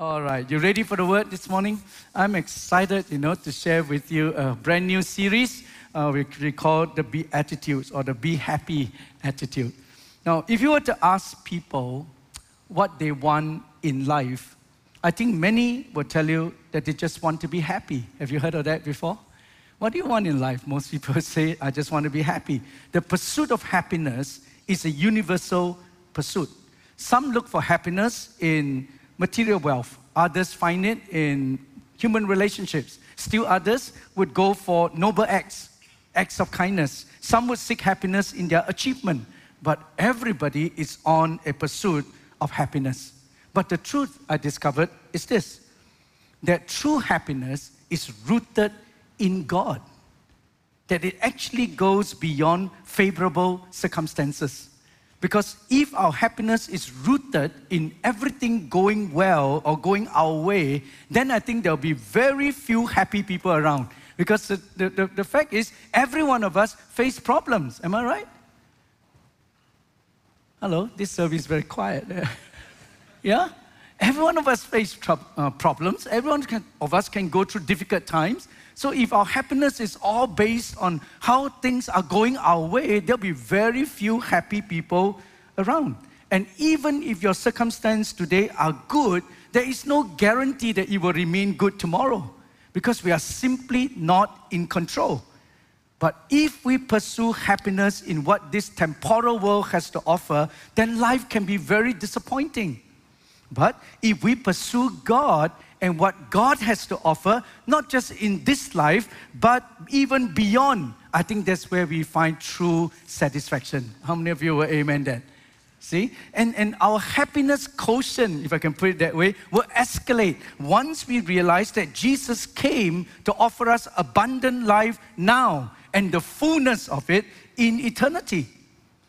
All right, you ready for the word this morning? I'm excited, you know, to share with you a brand new series uh, we, we call the Be Beatitudes or the Be Happy attitude. Now, if you were to ask people what they want in life, I think many will tell you that they just want to be happy. Have you heard of that before? What do you want in life? Most people say, I just want to be happy. The pursuit of happiness is a universal pursuit. Some look for happiness in material wealth, others find it in human relationships. Still others would go for noble acts, acts of kindness. Some would seek happiness in their achievement, but everybody is on a pursuit of happiness. But the truth I discovered is this that true happiness is rooted in God, that it actually goes beyond favorable circumstances. Because if our happiness is rooted in everything going well or going our way, then I think there'll be very few happy people around. Because the, the, the, fact is, every one of us face problems. Am I right? Hello, this service is very quiet. yeah? Every one of us face uh, problems. Every one of us can go through difficult times. So if our happiness is all based on how things are going our way, there'll be very few happy people around. And even if your circumstances today are good, there is no guarantee that it will remain good tomorrow because we are simply not in control. But if we pursue happiness in what this temporal world has to offer, then life can be very disappointing. But if we pursue God and what God has to offer, not just in this life, but even beyond. I think that's where we find true satisfaction. How many of you will amen that? See? And, and our happiness quotient, if I can put it that way, will escalate once we realize that Jesus came to offer us abundant life now and the fullness of it in eternity.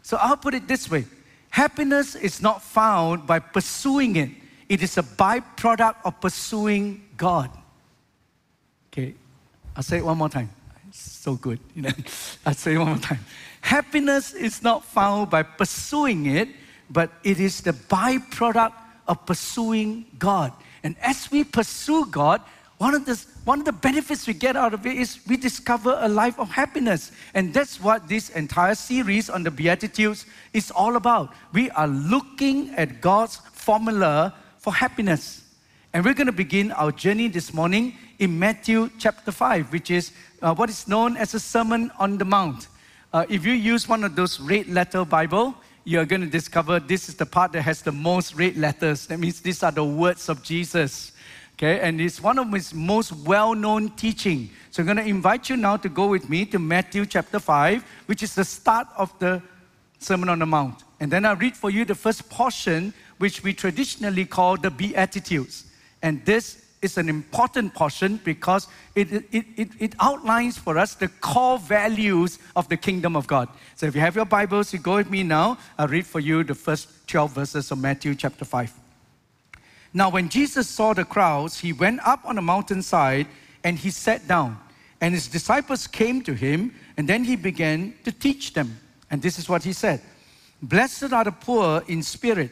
So I'll put it this way happiness is not found by pursuing it, it is a byproduct of pursuing God. Okay, I'll say it one more time. It's so good, you know. I'll say it one more time. Happiness is not found by pursuing it, but it is the byproduct of pursuing God. And as we pursue God, one of, the, one of the benefits we get out of it is we discover a life of happiness. And that's what this entire series on the Beatitudes is all about. We are looking at God's formula for happiness. And we're going to begin our journey this morning in Matthew chapter 5, which is uh, what is known as a Sermon on the Mount. Uh, if you use one of those red letter Bible, you're going to discover this is the part that has the most red letters. That means these are the words of Jesus. Okay, and it's one of his most well-known teaching. So I'm going to invite you now to go with me to Matthew chapter 5, which is the start of the Sermon on the Mount. And then I'll read for you the first portion which we traditionally call the Beatitudes. And this is an important portion because it, it, it, it, outlines for us the core values of the kingdom of God. So if you have your Bibles, you go with me now. I'll read for you the first 12 verses of Matthew chapter 5. Now, when Jesus saw the crowds, he went up on a mountainside and he sat down. And his disciples came to him, and then he began to teach them. And this is what he said Blessed are the poor in spirit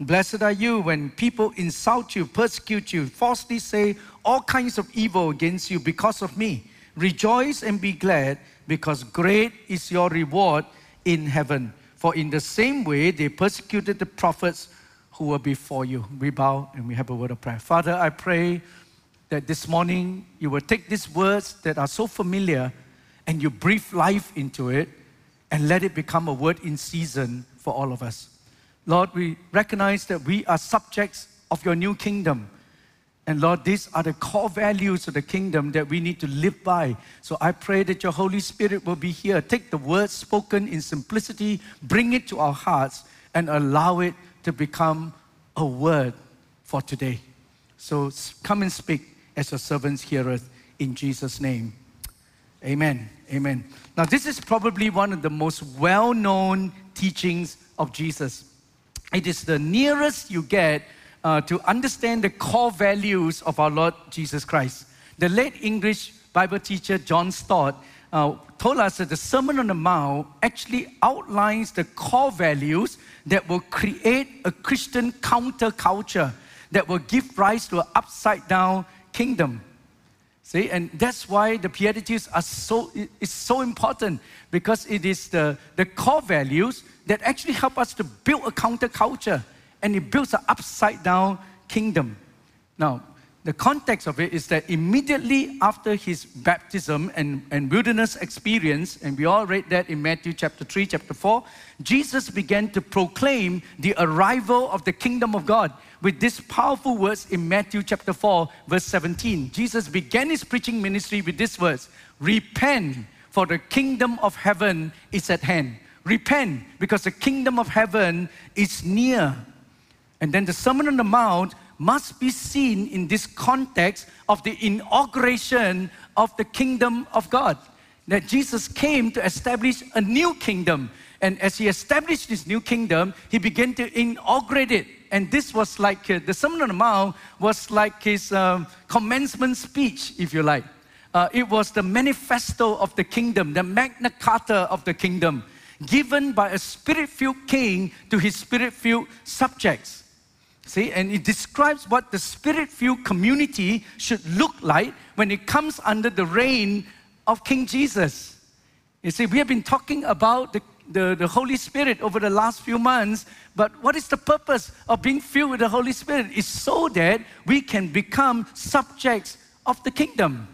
Blessed are you when people insult you, persecute you, falsely say all kinds of evil against you because of me. Rejoice and be glad, because great is your reward in heaven. For in the same way they persecuted the prophets who were before you. We bow and we have a word of prayer. Father, I pray that this morning you will take these words that are so familiar and you breathe life into it and let it become a word in season for all of us. Lord, we recognize that we are subjects of your new kingdom. And Lord, these are the core values of the kingdom that we need to live by. So I pray that your Holy Spirit will be here. Take the words spoken in simplicity, bring it to our hearts, and allow it to become a word for today. So come and speak as your servants heareth in Jesus' name. Amen. Amen. Now, this is probably one of the most well known teachings of Jesus. It is the nearest you get uh, to understand the core values of our Lord Jesus Christ. The late English Bible teacher John Stott uh, told us that the Sermon on the Mount actually outlines the core values that will create a Christian counterculture that will give rise to an upside down kingdom. See, and that's why the Beatitudes are so, it's so important because it is the, the core values that actually help us to build a counterculture and it builds an upside down kingdom. Now, the context of it is that immediately after his baptism and, and wilderness experience, and we all read that in Matthew chapter 3, chapter 4, Jesus began to proclaim the arrival of the kingdom of God with these powerful words in Matthew chapter 4, verse 17. Jesus began his preaching ministry with these words Repent, for the kingdom of heaven is at hand. Repent, because the kingdom of heaven is near. And then the Sermon on the Mount must be seen in this context of the inauguration of the kingdom of God. That Jesus came to establish a new kingdom. And as he established this new kingdom, he began to inaugurate it. And this was like uh, the Sermon on the Mount was like his um, commencement speech, if you like. Uh, it was the manifesto of the kingdom, the Magna Carta of the kingdom, given by a spirit filled king to his spirit filled subjects. See, and it describes what the spirit filled community should look like when it comes under the reign of King Jesus. You see, we have been talking about the, the, the Holy Spirit over the last few months, but what is the purpose of being filled with the Holy Spirit? It's so that we can become subjects of the kingdom.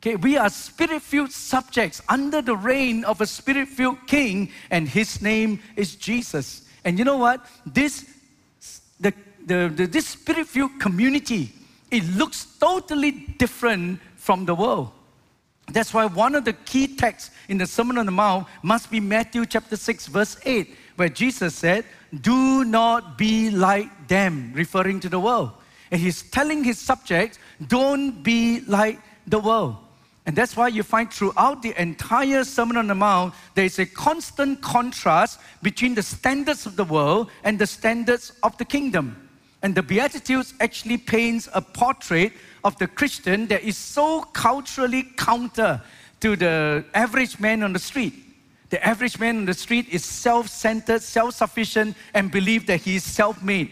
Okay, we are spirit filled subjects under the reign of a spirit filled king, and his name is Jesus. And you know what? This, the the, the, this spirit filled community, it looks totally different from the world. That's why one of the key texts in the Sermon on the Mount must be Matthew chapter 6, verse 8, where Jesus said, Do not be like them, referring to the world. And he's telling his subjects, Don't be like the world. And that's why you find throughout the entire Sermon on the Mount, there is a constant contrast between the standards of the world and the standards of the kingdom. And the Beatitudes actually paints a portrait of the Christian that is so culturally counter to the average man on the street. The average man on the street is self centered, self sufficient, and believes that he is self made.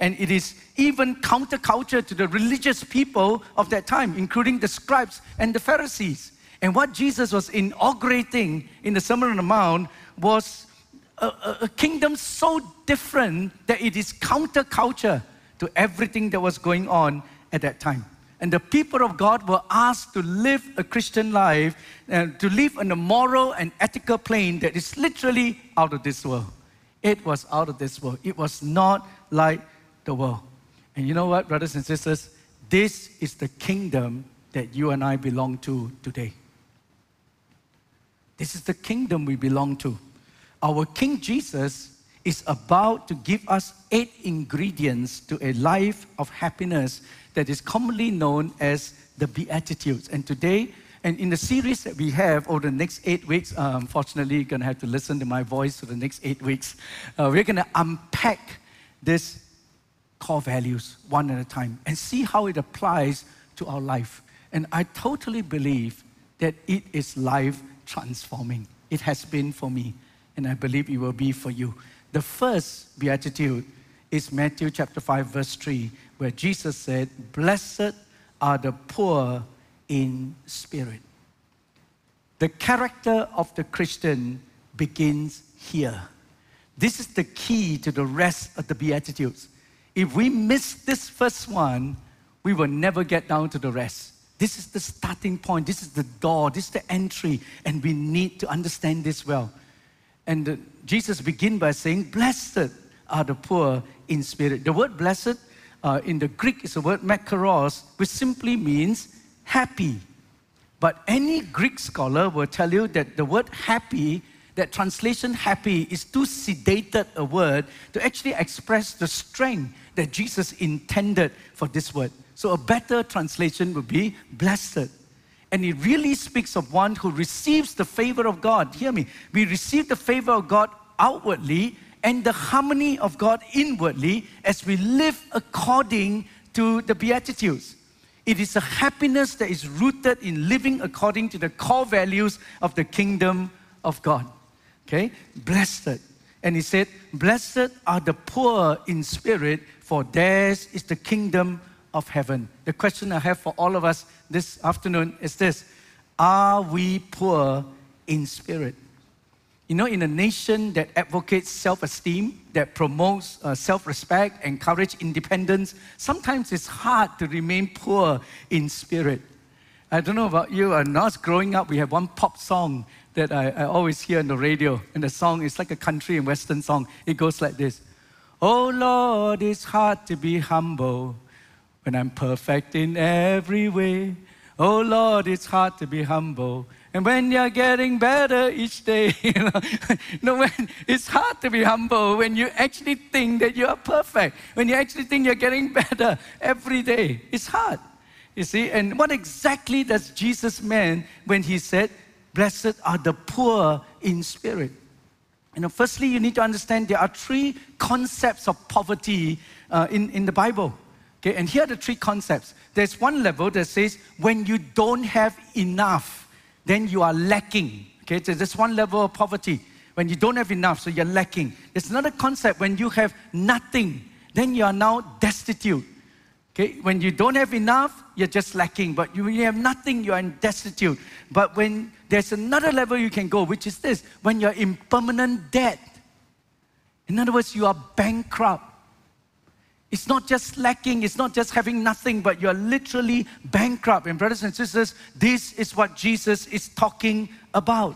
And it is even counterculture to the religious people of that time, including the scribes and the Pharisees. And what Jesus was inaugurating in the Sermon on the Mount was a, a, kingdom so different that it is counterculture to everything that was going on at that time. And the people of God were asked to live a Christian life, and uh, to live on a moral and ethical plane that is literally out of this world. It was out of this world. It was not like the world. And you know what, brothers and sisters? This is the kingdom that you and I belong to today. This is the kingdom we belong to our King Jesus is about to give us eight ingredients to a life of happiness that is commonly known as the Beatitudes. And today, and in the series that we have over the next eight weeks, uh, unfortunately, you're going to have to listen to my voice for the next eight weeks. Uh, we're going to unpack these core values one at a time and see how it applies to our life. And I totally believe that it is life transforming. It has been for me and I believe it will be for you. The first beatitude is Matthew chapter 5, verse 3, where Jesus said, Blessed are the poor in spirit. The character of the Christian begins here. This is the key to the rest of the Beatitudes. If we miss this first one, we will never get down to the rest. This is the starting point, this is the door, this is the entry, and we need to understand this well. And Jesus began by saying, Blessed are the poor in spirit. The word blessed uh, in the Greek is the word makarios, which simply means happy. But any Greek scholar will tell you that the word happy, that translation happy, is too sedated a word to actually express the strength that Jesus intended for this word. So a better translation would be blessed. And it really speaks of one who receives the favor of God. Hear me. We receive the favor of God outwardly and the harmony of God inwardly as we live according to the Beatitudes. It is a happiness that is rooted in living according to the core values of the kingdom of God. Okay? Blessed. And he said, Blessed are the poor in spirit, for theirs is the kingdom of heaven. The question I have for all of us this afternoon is this Are we poor in spirit? You know, in a nation that advocates self esteem, that promotes uh, self respect, encourages independence, sometimes it's hard to remain poor in spirit. I don't know about you, and us growing up, we have one pop song that I, I always hear on the radio. And the song is like a country and western song. It goes like this Oh Lord, it's hard to be humble when I'm perfect in every way. Oh Lord, it's hard to be humble. And when you're getting better each day, you know, know when it's hard to be humble when you actually think that you are perfect, when you actually think you're getting better every day. It's hard. You see, and what exactly does Jesus mean when he said, Blessed are the poor in spirit? You know, firstly, you need to understand there are three concepts of poverty uh, in, in the Bible. Okay, and here are the three concepts. There's one level that says when you don't have enough, then you are lacking. Okay, so there's one level of poverty. When you don't have enough, so you're lacking. There's another concept when you have nothing, then you are now destitute. Okay, when you don't have enough, you're just lacking. But when you have nothing, you are destitute. But when there's another level you can go, which is this when you're in permanent debt. In other words, you are bankrupt. It's not just lacking, it's not just having nothing, but you're literally bankrupt. And, brothers and sisters, this is what Jesus is talking about.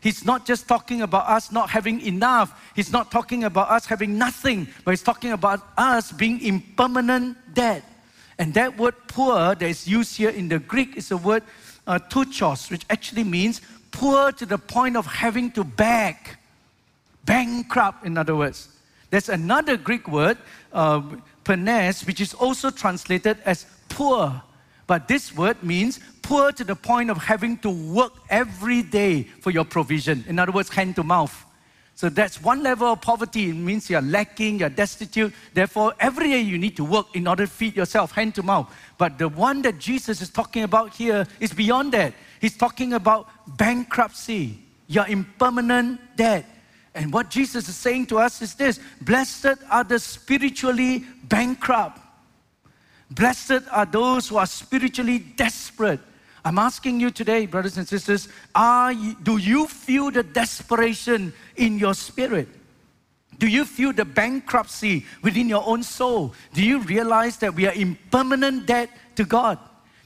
He's not just talking about us not having enough, He's not talking about us having nothing, but He's talking about us being in permanent debt. And that word poor that is used here in the Greek is a word uh, ptochos, which actually means poor to the point of having to beg, bankrupt, in other words. There's another Greek word, uh, penes, which is also translated as poor. But this word means poor to the point of having to work every day for your provision. In other words, hand to mouth. So that's one level of poverty. It means you're lacking, you're destitute. Therefore, every day you need to work in order to feed yourself, hand to mouth. But the one that Jesus is talking about here is beyond that. He's talking about bankruptcy. You're in permanent debt. And what Jesus is saying to us is this Blessed are the spiritually bankrupt. Blessed are those who are spiritually desperate. I'm asking you today, brothers and sisters, are you, do you feel the desperation in your spirit? Do you feel the bankruptcy within your own soul? Do you realize that we are in permanent debt to God?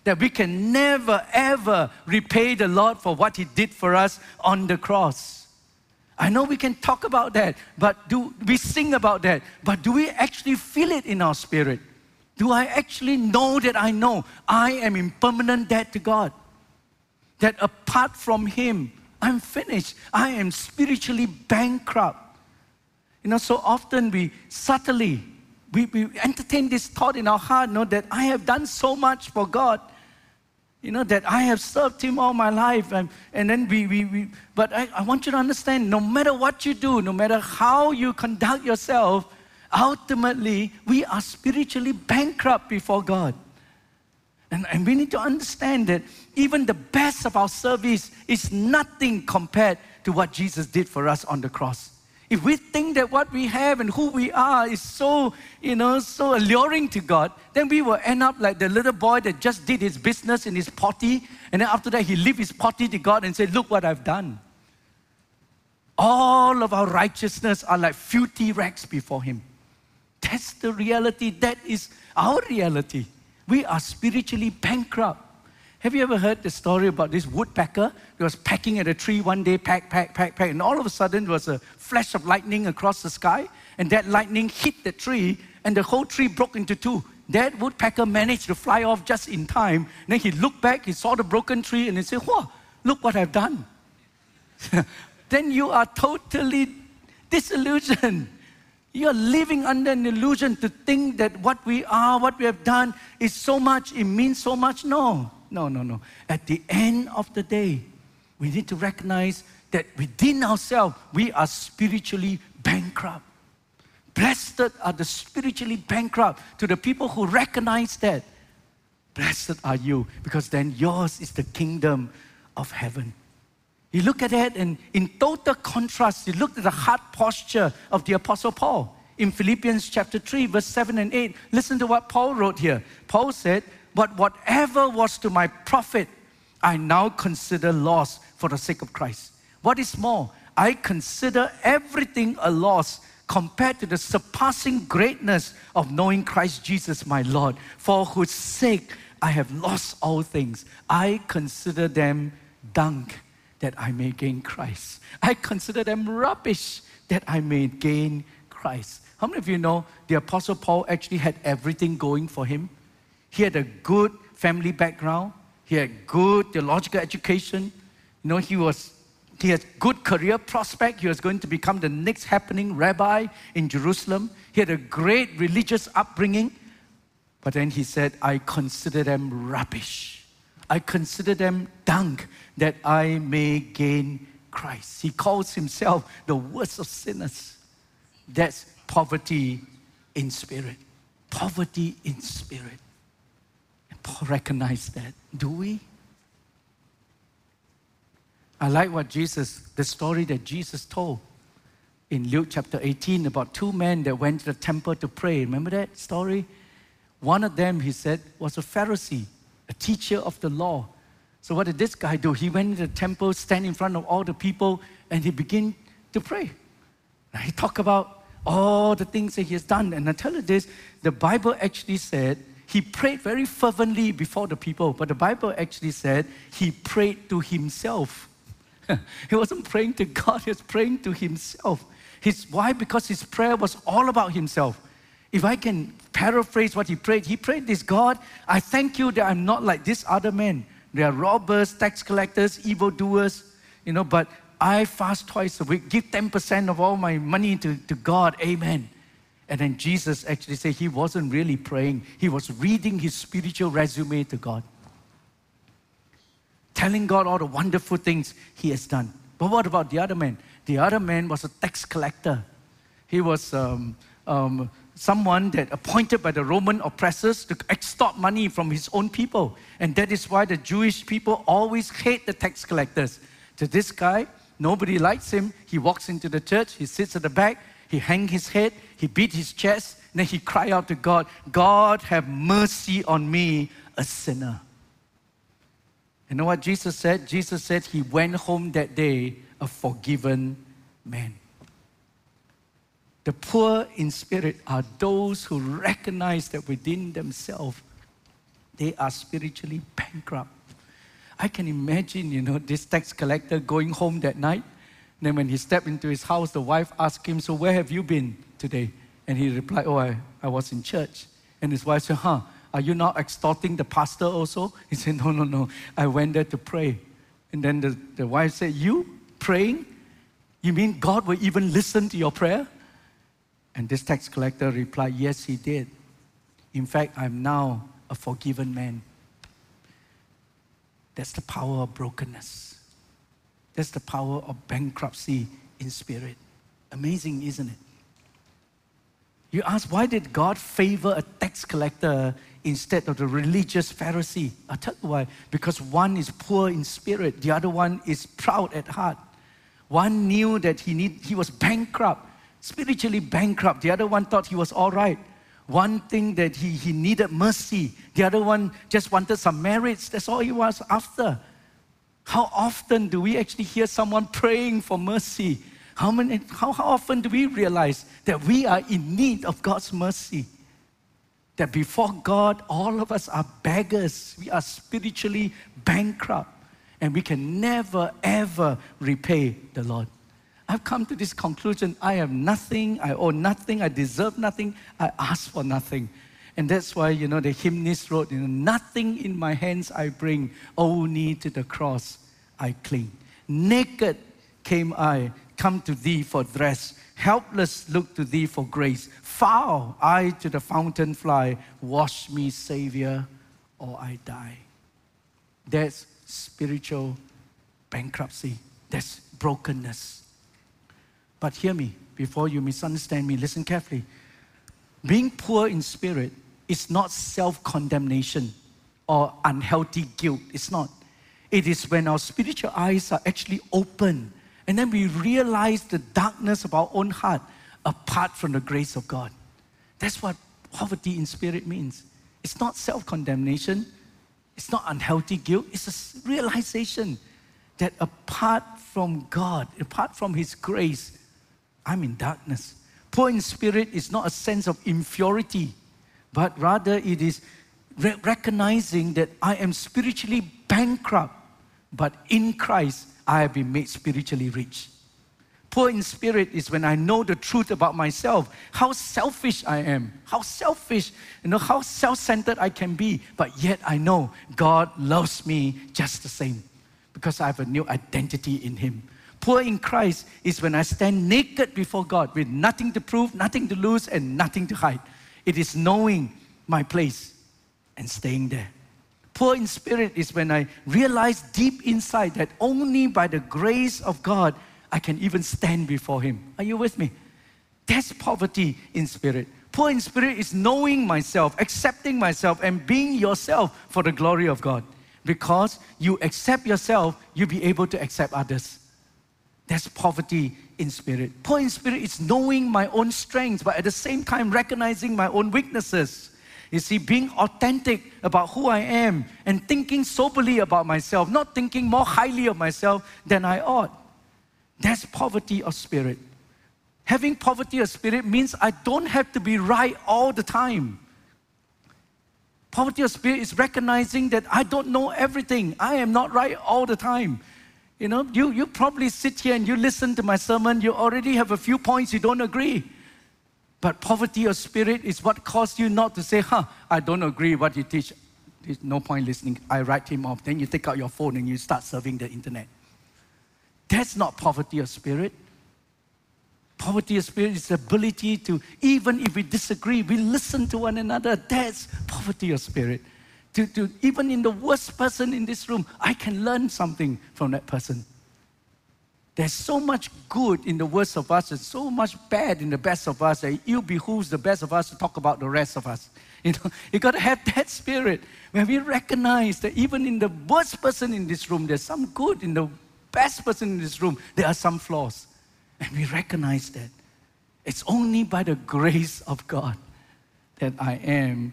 That we can never, ever repay the Lord for what He did for us on the cross? I know we can talk about that, but do we sing about that? But do we actually feel it in our spirit? Do I actually know that I know I am in permanent debt to God? That apart from Him, I'm finished. I am spiritually bankrupt. You know, so often we subtly we, we entertain this thought in our heart, you know, that I have done so much for God you know, that I have served him all my life. And, and then we, we, we but I, I want you to understand no matter what you do, no matter how you conduct yourself, ultimately we are spiritually bankrupt before God. And, and we need to understand that even the best of our service is nothing compared to what Jesus did for us on the cross. If we think that what we have and who we are is so, you know, so alluring to God, then we will end up like the little boy that just did his business in his potty, and then after that he leave his potty to God and say, Look what I've done. All of our righteousness are like filthy rags before him. That's the reality. That is our reality. We are spiritually bankrupt. Have you ever heard the story about this woodpecker? He was pecking at a tree one day, peck, peck, peck, peck, and all of a sudden there was a flash of lightning across the sky, and that lightning hit the tree, and the whole tree broke into two. That woodpecker managed to fly off just in time. then he looked back, he saw the broken tree, and he said, Whoa, look what I've done. then you are totally disillusioned. You're living under an illusion to think that what we are, what we have done is so much, it means so much. No, no, no, no. At the end of the day, we need to recognize that within ourselves, we are spiritually bankrupt. Blessed are the spiritually bankrupt to the people who recognize that. Blessed are you, because then yours is the kingdom of heaven. You look at that, and in total contrast, you look at the heart posture of the Apostle Paul in Philippians chapter 3, verse 7 and 8. Listen to what Paul wrote here. Paul said, But whatever was to my profit, I now consider loss for the sake of Christ. What is more, I consider everything a loss compared to the surpassing greatness of knowing Christ Jesus my Lord, for whose sake I have lost all things. I consider them dung that I may gain Christ. I consider them rubbish that I may gain Christ. How many of you know the Apostle Paul actually had everything going for him? He had a good family background, he had good theological education. You know, he was he had good career prospect. He was going to become the next happening rabbi in Jerusalem. He had a great religious upbringing. But then he said, I consider them rubbish. I consider them dung that I may gain Christ. He calls himself the worst of sinners. That's poverty in spirit. Poverty in spirit. And Paul recognized that. Do we? I like what Jesus, the story that Jesus told in Luke chapter 18 about two men that went to the temple to pray. Remember that story? One of them, he said, was a Pharisee, a teacher of the law. So what did this guy do? He went to the temple, stand in front of all the people, and he began to pray. Now he talked about all the things that he has done. And I tell you this, the Bible actually said he prayed very fervently before the people, but the Bible actually said he prayed to himself. He wasn't praying to God, he was praying to himself. His, why? Because his prayer was all about himself. If I can paraphrase what he prayed, he prayed this God, I thank you that I'm not like this other man. They are robbers, tax collectors, evildoers, you know, but I fast twice a week, give 10% of all my money to, to God, amen. And then Jesus actually said he wasn't really praying, he was reading his spiritual resume to God, telling God all the wonderful things he has done. But what about the other man? The other man was a tax collector. He was um, um, someone that appointed by the Roman oppressors to extort money from his own people. And that is why the Jewish people always hate the tax collectors. To this guy, nobody likes him. He walks into the church, he sits at the back, he hangs his head, he beat his chest, and then he cry out to God, God have mercy on me, a sinner. You know what Jesus said? Jesus said he went home that day a forgiven man. The poor in spirit are those who recognize that within themselves they are spiritually bankrupt. I can imagine, you know, this tax collector going home that night. Then when he stepped into his house, the wife asked him, So where have you been today? And he replied, Oh, I, I was in church. And his wife said, Huh, are you not extorting the pastor also? He said, No, no, no. I went there to pray. And then the, the wife said, You praying? You mean God will even listen to your prayer? And this tax collector replied, Yes, he did. In fact, I'm now a forgiven man. That's the power of brokenness. That's the power of bankruptcy in spirit. Amazing, isn't it? You ask, why did God favor a tax collector instead of the religious Pharisee? I'll tell you why. Because one is poor in spirit, the other one is proud at heart. One knew that he, need, he was bankrupt spiritually bankrupt. The other one thought he was all right. One thing that he, he needed mercy. The other one just wanted some merits. That's all he was after. How often do we actually hear someone praying for mercy? How, many, how, how often do we realize that we are in need of God's mercy? That before God, all of us are beggars. We are spiritually bankrupt. And we can never, ever repay the Lord. I've come to this conclusion I have nothing, I owe nothing, I deserve nothing, I ask for nothing. And that's why, you know, the hymnist wrote, you know, nothing in my hands I bring, only to the cross I cling. Naked came I, come to thee for dress. Helpless look to thee for grace. Foul, I to the fountain fly. Wash me, Savior, or I die. That's spiritual bankruptcy. That's brokenness. But hear me, before you misunderstand me, listen carefully. Being poor in spirit is not self condemnation or unhealthy guilt. It's not. It is when our spiritual eyes are actually open and then we realize the darkness of our own heart apart from the grace of God. That's what poverty in spirit means. It's not self condemnation, it's not unhealthy guilt, it's a realization that apart from God, apart from His grace, I'm in darkness. Poor in spirit is not a sense of inferiority, but rather it is re- recognizing that I am spiritually bankrupt, but in Christ I have been made spiritually rich. Poor in spirit is when I know the truth about myself, how selfish I am, how selfish, you know, how self centered I can be, but yet I know God loves me just the same because I have a new identity in Him. Poor in Christ is when I stand naked before God with nothing to prove, nothing to lose, and nothing to hide. It is knowing my place and staying there. Poor in spirit is when I realize deep inside that only by the grace of God I can even stand before Him. Are you with me? That's poverty in spirit. Poor in spirit is knowing myself, accepting myself, and being yourself for the glory of God. Because you accept yourself, you'll be able to accept others. That's poverty in spirit. Poor in spirit is knowing my own strengths, but at the same time recognizing my own weaknesses. You see, being authentic about who I am and thinking soberly about myself, not thinking more highly of myself than I ought. That's poverty of spirit. Having poverty of spirit means I don't have to be right all the time. Poverty of spirit is recognizing that I don't know everything. I am not right all the time. You know, you, you probably sit here and you listen to my sermon, you already have a few points you don't agree. But poverty of spirit is what caused you not to say, huh, I don't agree what you teach. There's no point listening. I write him off. Then you take out your phone and you start surfing the internet. That's not poverty of spirit. Poverty of spirit is the ability to, even if we disagree, we listen to one another. That's poverty of spirit. To, to even in the worst person in this room, I can learn something from that person. There's so much good in the worst of us and so much bad in the best of us that it behooves the best of us to talk about the rest of us. You know, you got to have that spirit where we recognize that even in the worst person in this room, there's some good. In the best person in this room, there are some flaws. And we recognize that. It's only by the grace of God that I am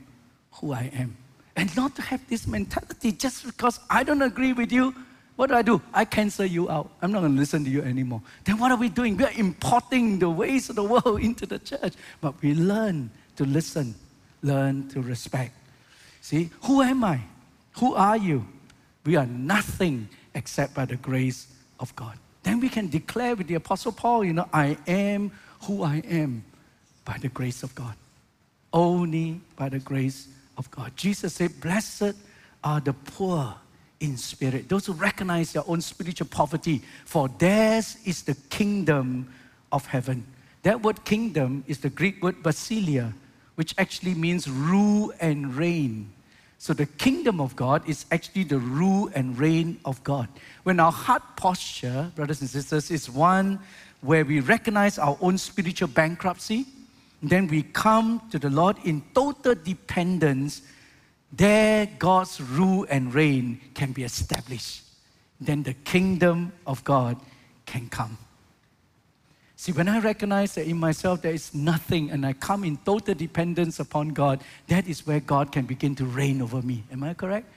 who I am. And not to have this mentality just because I don't agree with you, what do I do? I cancel you out. I'm not going to listen to you anymore. Then what are we doing? We are importing the ways of the world into the church. But we learn to listen, learn to respect. See, who am I? Who are you? We are nothing except by the grace of God. Then we can declare with the Apostle Paul, you know, I am who I am by the grace of God. Only by the grace of God. Jesus said, Blessed are the poor in spirit, those who recognize their own spiritual poverty, for theirs is the kingdom of heaven. That word kingdom is the Greek word basileia, which actually means rule and reign. So the kingdom of God is actually the rule and reign of God. When our heart posture, brothers and sisters, is one where we recognize our own spiritual bankruptcy, then we come to the Lord in total dependence there God's rule and reign can be established. Then the kingdom of God can come. See, when I recognize that in myself there is nothing and I come in total dependence upon God, that is where God can begin to reign over me. Am I correct?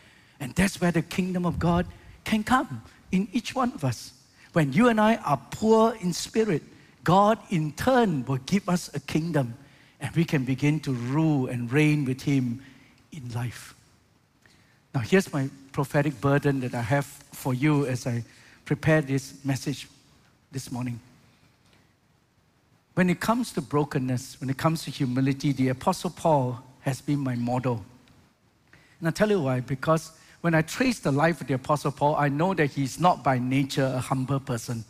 And that's where the kingdom of God can come in each one of us. When you and I are poor in spirit, God in turn will give us a kingdom and we can begin to rule and reign with Him in life. Now, here's my prophetic burden that I have for you as I prepare this message this morning. When it comes to brokenness, when it comes to humility, the Apostle Paul has been my model. And I'll tell you why, because when I trace the life of the Apostle Paul, I know that he's not by nature a humble person.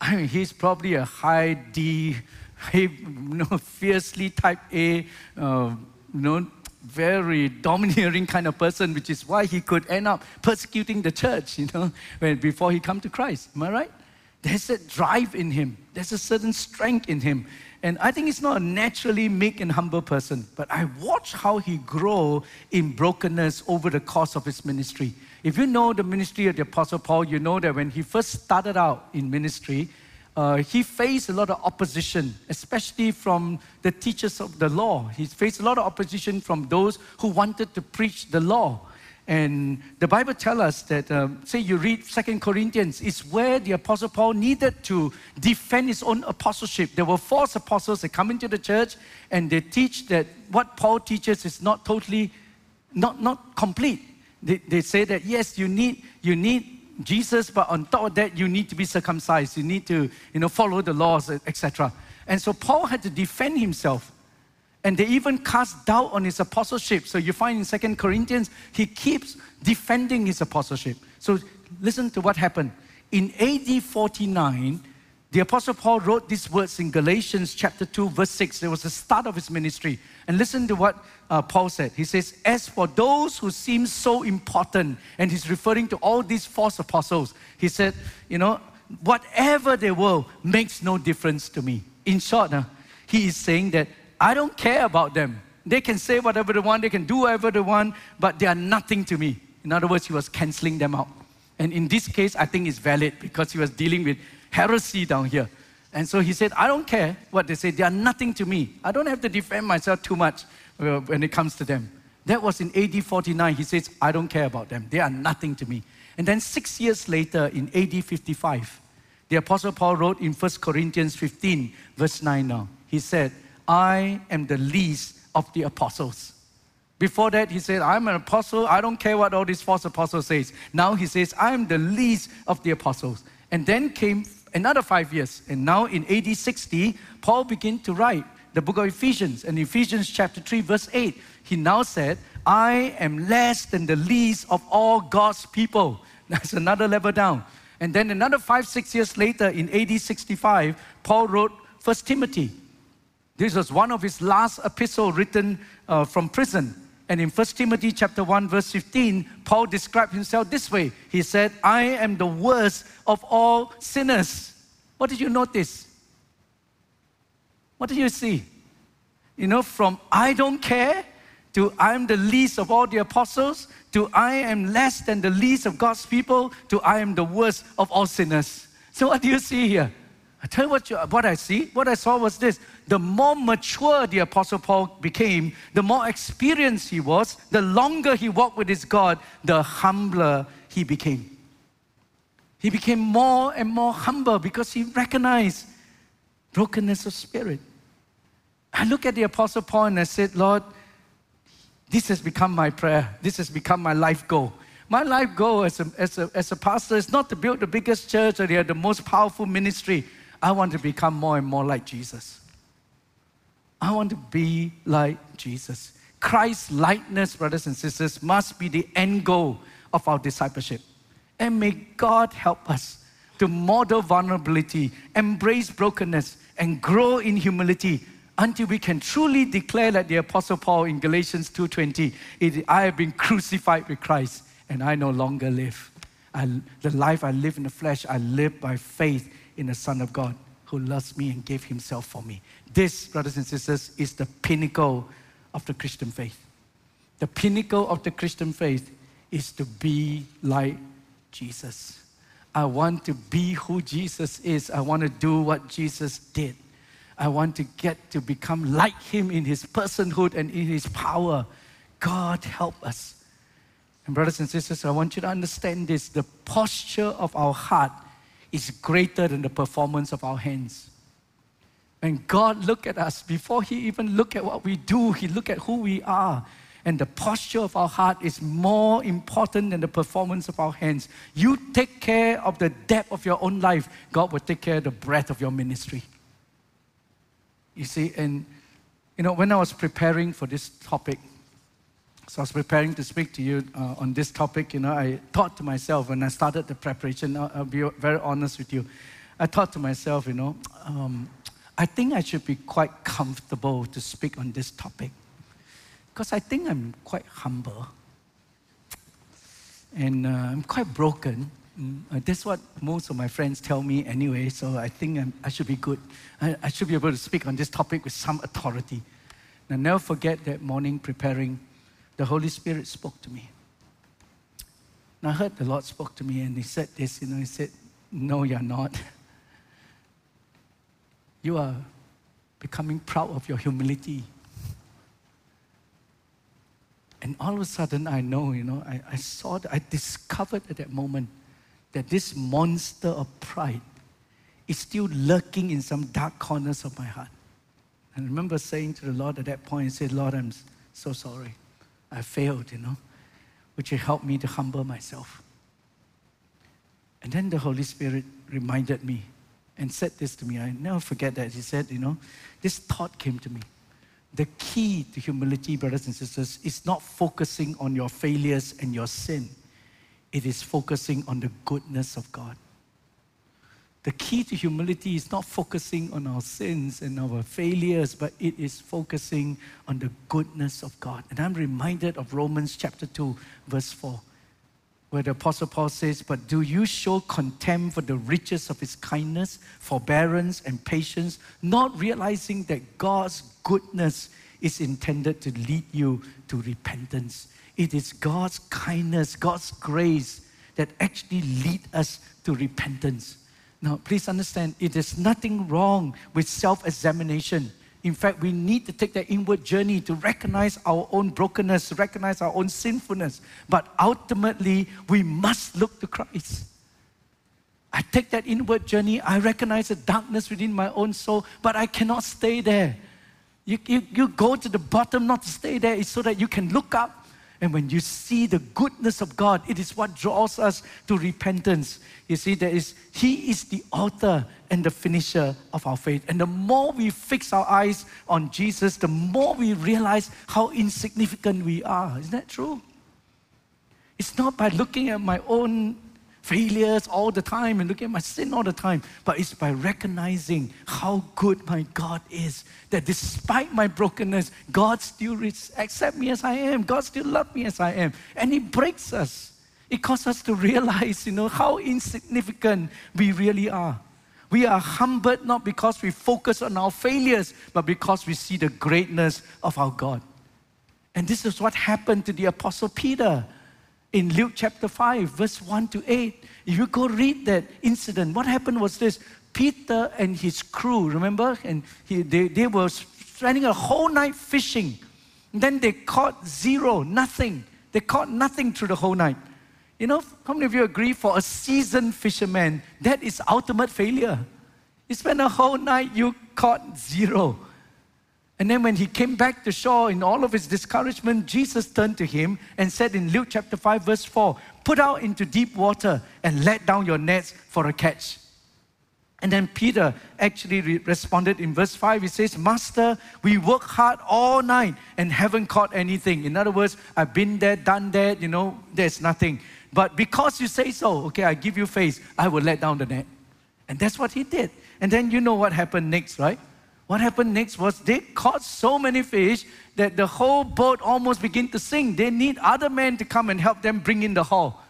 I mean, he's probably a high D, you know, fiercely type A, uh, you know, very domineering kind of person, which is why he could end up persecuting the church, you know, when, before he come to Christ. Am I right? There's a drive in him. There's a certain strength in him. And I think he's not a naturally meek and humble person, but I watch how he grow in brokenness over the course of his ministry. If you know the ministry of the Apostle Paul, you know that when he first started out in ministry, uh, he faced a lot of opposition, especially from the teachers of the law. He faced a lot of opposition from those who wanted to preach the law. And the Bible tells us that, um, say you read Second Corinthians, it's where the Apostle Paul needed to defend his own apostleship. There were false apostles that come into the church and they teach that what Paul teaches is not totally, not, not complete. They, they say that, yes, you need, you need Jesus, but on top of that, you need to be circumcised. You need to, you know, follow the laws, etc. And so Paul had to defend himself. And they even cast doubt on his apostleship. So you find in Second Corinthians, he keeps defending his apostleship. So listen to what happened. In AD 49, the Apostle Paul wrote these words in Galatians chapter 2, verse 6. It was the start of his ministry. And listen to what uh, Paul said. He says, As for those who seem so important, and he's referring to all these false apostles, he said, You know, whatever they were makes no difference to me. In short, uh, he is saying that I don't care about them. They can say whatever they want, they can do whatever they want, but they are nothing to me. In other words, he was canceling them out. And in this case, I think it's valid because he was dealing with heresy down here. And so he said, I don't care what they say, they are nothing to me. I don't have to defend myself too much uh, when it comes to them. That was in AD 49. He says, I don't care about them, they are nothing to me. And then six years later, in AD 55, the Apostle Paul wrote in 1 Corinthians 15, verse 9 now, he said, I am the least of the apostles. Before that, he said, I'm an apostle. I don't care what all these false apostles say. Now he says, I'm the least of the apostles. And then came another five years. And now in AD 60, Paul began to write the book of Ephesians. And Ephesians chapter 3, verse 8, he now said, I am less than the least of all God's people. That's another level down. And then another five, six years later, in AD 65, Paul wrote First Timothy. This was one of his last epistle written uh, from prison. And in 1 Timothy chapter 1 verse 15, Paul described himself this way. He said, "I am the worst of all sinners." What did you notice? What did you see? You know, from I don't care to I am the least of all the apostles to I am less than the least of God's people to I am the worst of all sinners. So what do you see here? I tell you what, you, what I see. What I saw was this. The more mature the Apostle Paul became, the more experienced he was, the longer he walked with his God, the humbler he became. He became more and more humble because he recognized brokenness of spirit. I look at the Apostle Paul and I said, Lord, this has become my prayer. This has become my life goal. My life goal as a, as a, as a pastor is not to build the biggest church or the most powerful ministry. I want to become more and more like Jesus. I want to be like Jesus. Christ's likeness, brothers and sisters, must be the end goal of our discipleship. And may God help us to model vulnerability, embrace brokenness, and grow in humility until we can truly declare like the apostle paul in galatians 2.20 i have been crucified with christ and i no longer live I, the life i live in the flesh i live by faith in the Son of God who loves me and gave himself for me. This, brothers and sisters, is the pinnacle of the Christian faith. The pinnacle of the Christian faith is to be like Jesus. I want to be who Jesus is. I want to do what Jesus did. I want to get to become like him in his personhood and in his power. God help us. And, brothers and sisters, I want you to understand this the posture of our heart is greater than the performance of our hands. When God look at us, before He even look at what we do, He look at who we are. And the posture of our heart is more important than the performance of our hands. You take care of the depth of your own life, God will take care of the breadth of your ministry. You see, and you know, when I was preparing for this topic, so I was preparing to speak to you uh, on this topic. You know, I thought to myself when I started the preparation, I'll, I'll, be very honest with you. I thought to myself, you know, um, I think I should be quite comfortable to speak on this topic because I think I'm quite humble and uh, I'm quite broken. Mm, uh, that's what most of my friends tell me anyway, so I think I'm, i should be good. I, I, should be able to speak on this topic with some authority. I'll never forget that morning preparing, the Holy Spirit spoke to me. And I heard the Lord spoke to me and He said this, you know, He said, No, you're not. You are becoming proud of your humility. And all of a sudden, I know, you know, I, I saw, I discovered at that moment that this monster of pride is still lurking in some dark corners of my heart. And I remember saying to the Lord at that point, I said, Lord, I'm so sorry. I failed, you know. Would you help me to humble myself? And then the Holy Spirit reminded me and said this to me. I never forget that. He said, You know, this thought came to me. The key to humility, brothers and sisters, is not focusing on your failures and your sin, it is focusing on the goodness of God. The key to humility is not focusing on our sins and our failures, but it is focusing on the goodness of God. And I'm reminded of Romans chapter 2, verse 4, where the Apostle Paul says, But do you show contempt for the riches of his kindness, forbearance, and patience, not realizing that God's goodness is intended to lead you to repentance? It is God's kindness, God's grace that actually lead us to repentance. Now, please understand, it is nothing wrong with self examination. In fact, we need to take that inward journey to recognize our own brokenness, recognize our own sinfulness. But ultimately, we must look to Christ. I take that inward journey, I recognize the darkness within my own soul, but I cannot stay there. You, you, you go to the bottom, not to stay there, it's so that you can look up and when you see the goodness of God, it is what draws us to repentance. You see, there is He is the author and the finisher of our faith. And the more we fix our eyes on Jesus, the more we realize how insignificant we are. Isn't that true? It's not by looking at my own failures all the time and looking at my sin all the time, but it's by recognizing how good my God is. That despite my brokenness, God still accepts me as I am. God still loves me as I am. And He breaks us. It causes us to realize, you know, how insignificant we really are. We are humbled not because we focus on our failures, but because we see the greatness of our God. And this is what happened to the Apostle Peter in Luke chapter 5, verse 1 to 8. If you go read that incident, what happened was this Peter and his crew, remember? And he, they, they were spending a whole night fishing. And then they caught zero, nothing. They caught nothing through the whole night. You know, how many of you agree for a seasoned fisherman, that is ultimate failure? You spend a whole night, you caught zero. And then when he came back to shore in all of his discouragement, Jesus turned to him and said in Luke chapter 5, verse 4, Put out into deep water and let down your nets for a catch. And then Peter actually re- responded in verse 5. He says, Master, we work hard all night and haven't caught anything. In other words, I've been there, done that, you know, there's nothing. But because you say so, okay, I give you faith, I will let down the net. And that's what he did. And then you know what happened next, right? What happened next was they caught so many fish that the whole boat almost began to sink. They need other men to come and help them bring in the haul.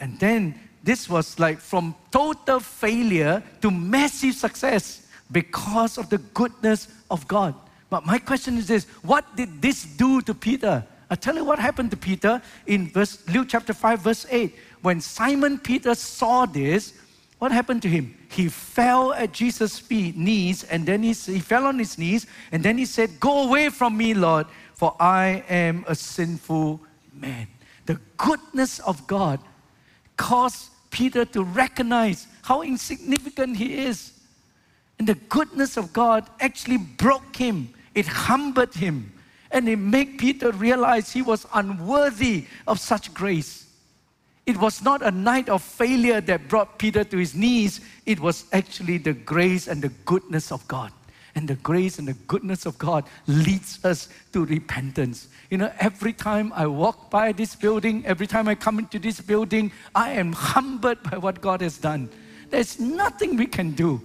And then this was like from total failure to massive success because of the goodness of God. But my question is this what did this do to Peter? i tell you what happened to Peter in verse, Luke chapter 5, verse 8. When Simon Peter saw this, what happened to him? He fell at Jesus' feet, knees, and then he, he fell on his knees, and then he said, Go away from me, Lord, for I am a sinful man. The goodness of God caused Peter to recognize how insignificant he is. And the goodness of God actually broke him, it humbled him, and it made Peter realize he was unworthy of such grace. It was not a night of failure that brought Peter to his knees. It was actually the grace and the goodness of God. And the grace and the goodness of God leads us to repentance. You know, every time I walk by this building, every time I come into this building, I am humbled by what God has done. There's nothing we can do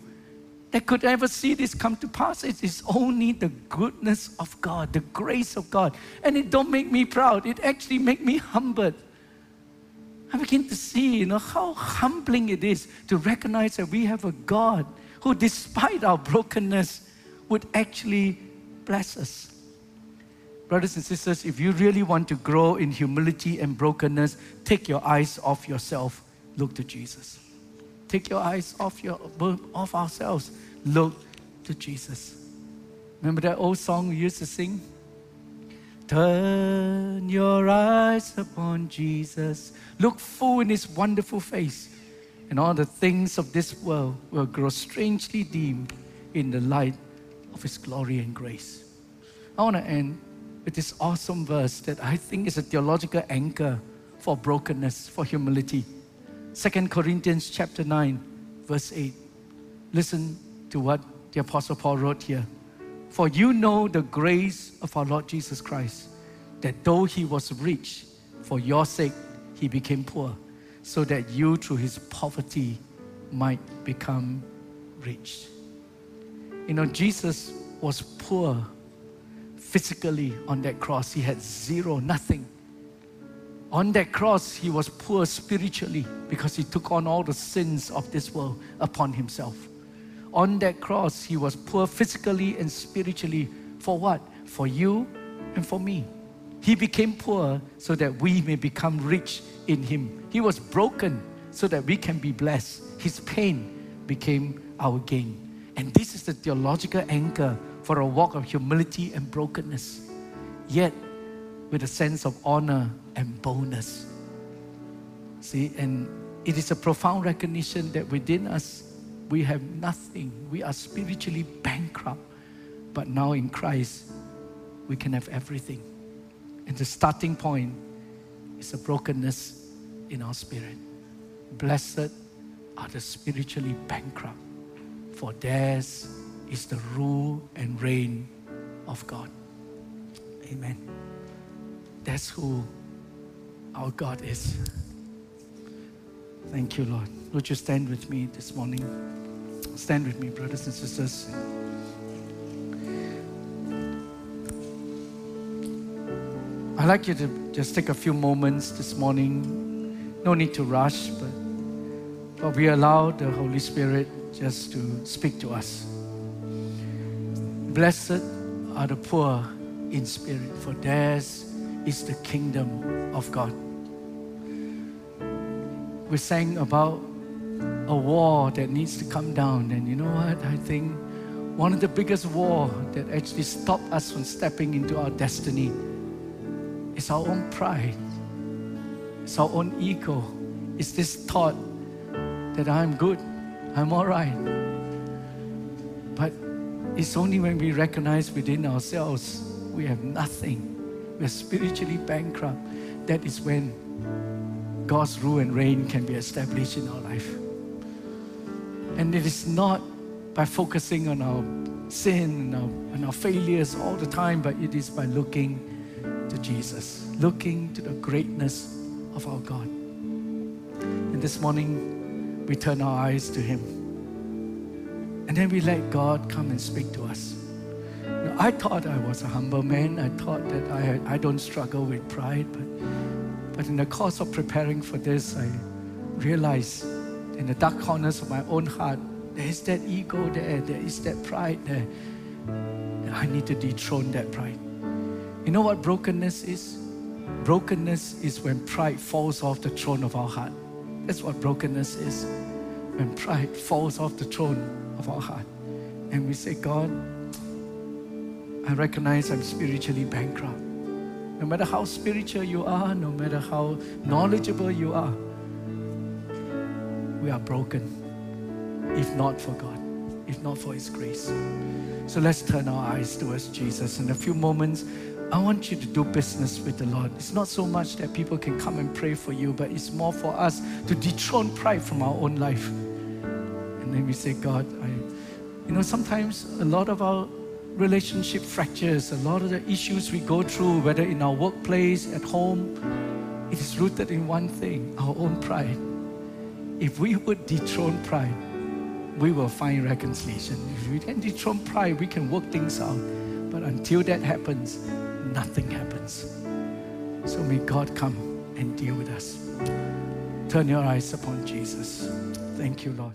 that could ever see this come to pass. It is only the goodness of God, the grace of God. And it don't make me proud. It actually make me humbled. I begin to see, you know, how humbling it is to recognize that we have a God who, despite our brokenness, would actually bless us. Brothers and sisters, if you really want to grow in humility and brokenness, take your eyes off yourself, look to Jesus. Take your eyes off, your, off ourselves. Look to Jesus. Remember that old song we used to sing? Turn your eyes upon Jesus. Look full in his wonderful face, and all the things of this world will grow strangely dim in the light of his glory and grace. I want to end with this awesome verse that I think is a theological anchor for brokenness, for humility. 2 Corinthians chapter 9, verse 8. Listen to what the Apostle Paul wrote here. For you know the grace of our Lord Jesus Christ, that though he was rich, for your sake he became poor, so that you through his poverty might become rich. You know, Jesus was poor physically on that cross. He had zero, nothing. On that cross, he was poor spiritually because he took on all the sins of this world upon himself. On that cross, he was poor physically and spiritually. For what? For you and for me. He became poor so that we may become rich in him. He was broken so that we can be blessed. His pain became our gain. And this is the theological anchor for a walk of humility and brokenness. Yet, with a sense of honor and boldness. See, and it is a profound recognition that within us we have nothing. We are spiritually bankrupt. But now in Christ, we can have everything. And the starting point is a brokenness in our spirit. Blessed are the spiritually bankrupt, for theirs is the rule and reign of God. Amen. That's who our God is. Thank you, Lord. Would you stand with me this morning? Stand with me, brothers and sisters. I'd like you to just take a few moments this morning. No need to rush, but, but we allow the Holy Spirit just to speak to us. Blessed are the poor in spirit, for theirs is the kingdom of God. We sang about a wall that needs to come down, and you know what? I think one of the biggest war that actually stop us from stepping into our destiny is our own pride. It's our own ego. It's this thought that I'm good, I'm all right. But it's only when we recognize within ourselves we have nothing we're spiritually bankrupt, that is when God's rule and reign can be established in our life. And it is not by focusing on our sin and our, and our failures all the time, but it is by looking to Jesus, looking to the greatness of our God. And this morning, we turn our eyes to Him. And then we let God come and speak to us. I thought I was a humble man. I thought that I, had, I don't struggle with pride. But, but in the course of preparing for this, I realized in the dark corners of my own heart, there is that ego there, there is that pride there. And I need to dethrone that pride. You know what brokenness is? Brokenness is when pride falls off the throne of our heart. That's what brokenness is. When pride falls off the throne of our heart. And we say, God, I recognize I'm spiritually bankrupt. No matter how spiritual you are, no matter how knowledgeable you are, we are broken if not for God, if not for His grace. So let's turn our eyes towards Jesus. In a few moments, I want you to do business with the Lord. It's not so much that people can come and pray for you, but it's more for us to dethrone pride from our own life. And then we say, God, I, you know, sometimes a lot of our relationship fractures, a lot of the issues we go through, whether in our workplace, at home, it is rooted in one thing our own pride. if we would dethrone pride, we will find reconciliation. If we can dethrone pride, we can work things out. But until that happens, nothing happens. So may God come and deal with us. Turn your eyes upon Jesus. Thank you, Lord.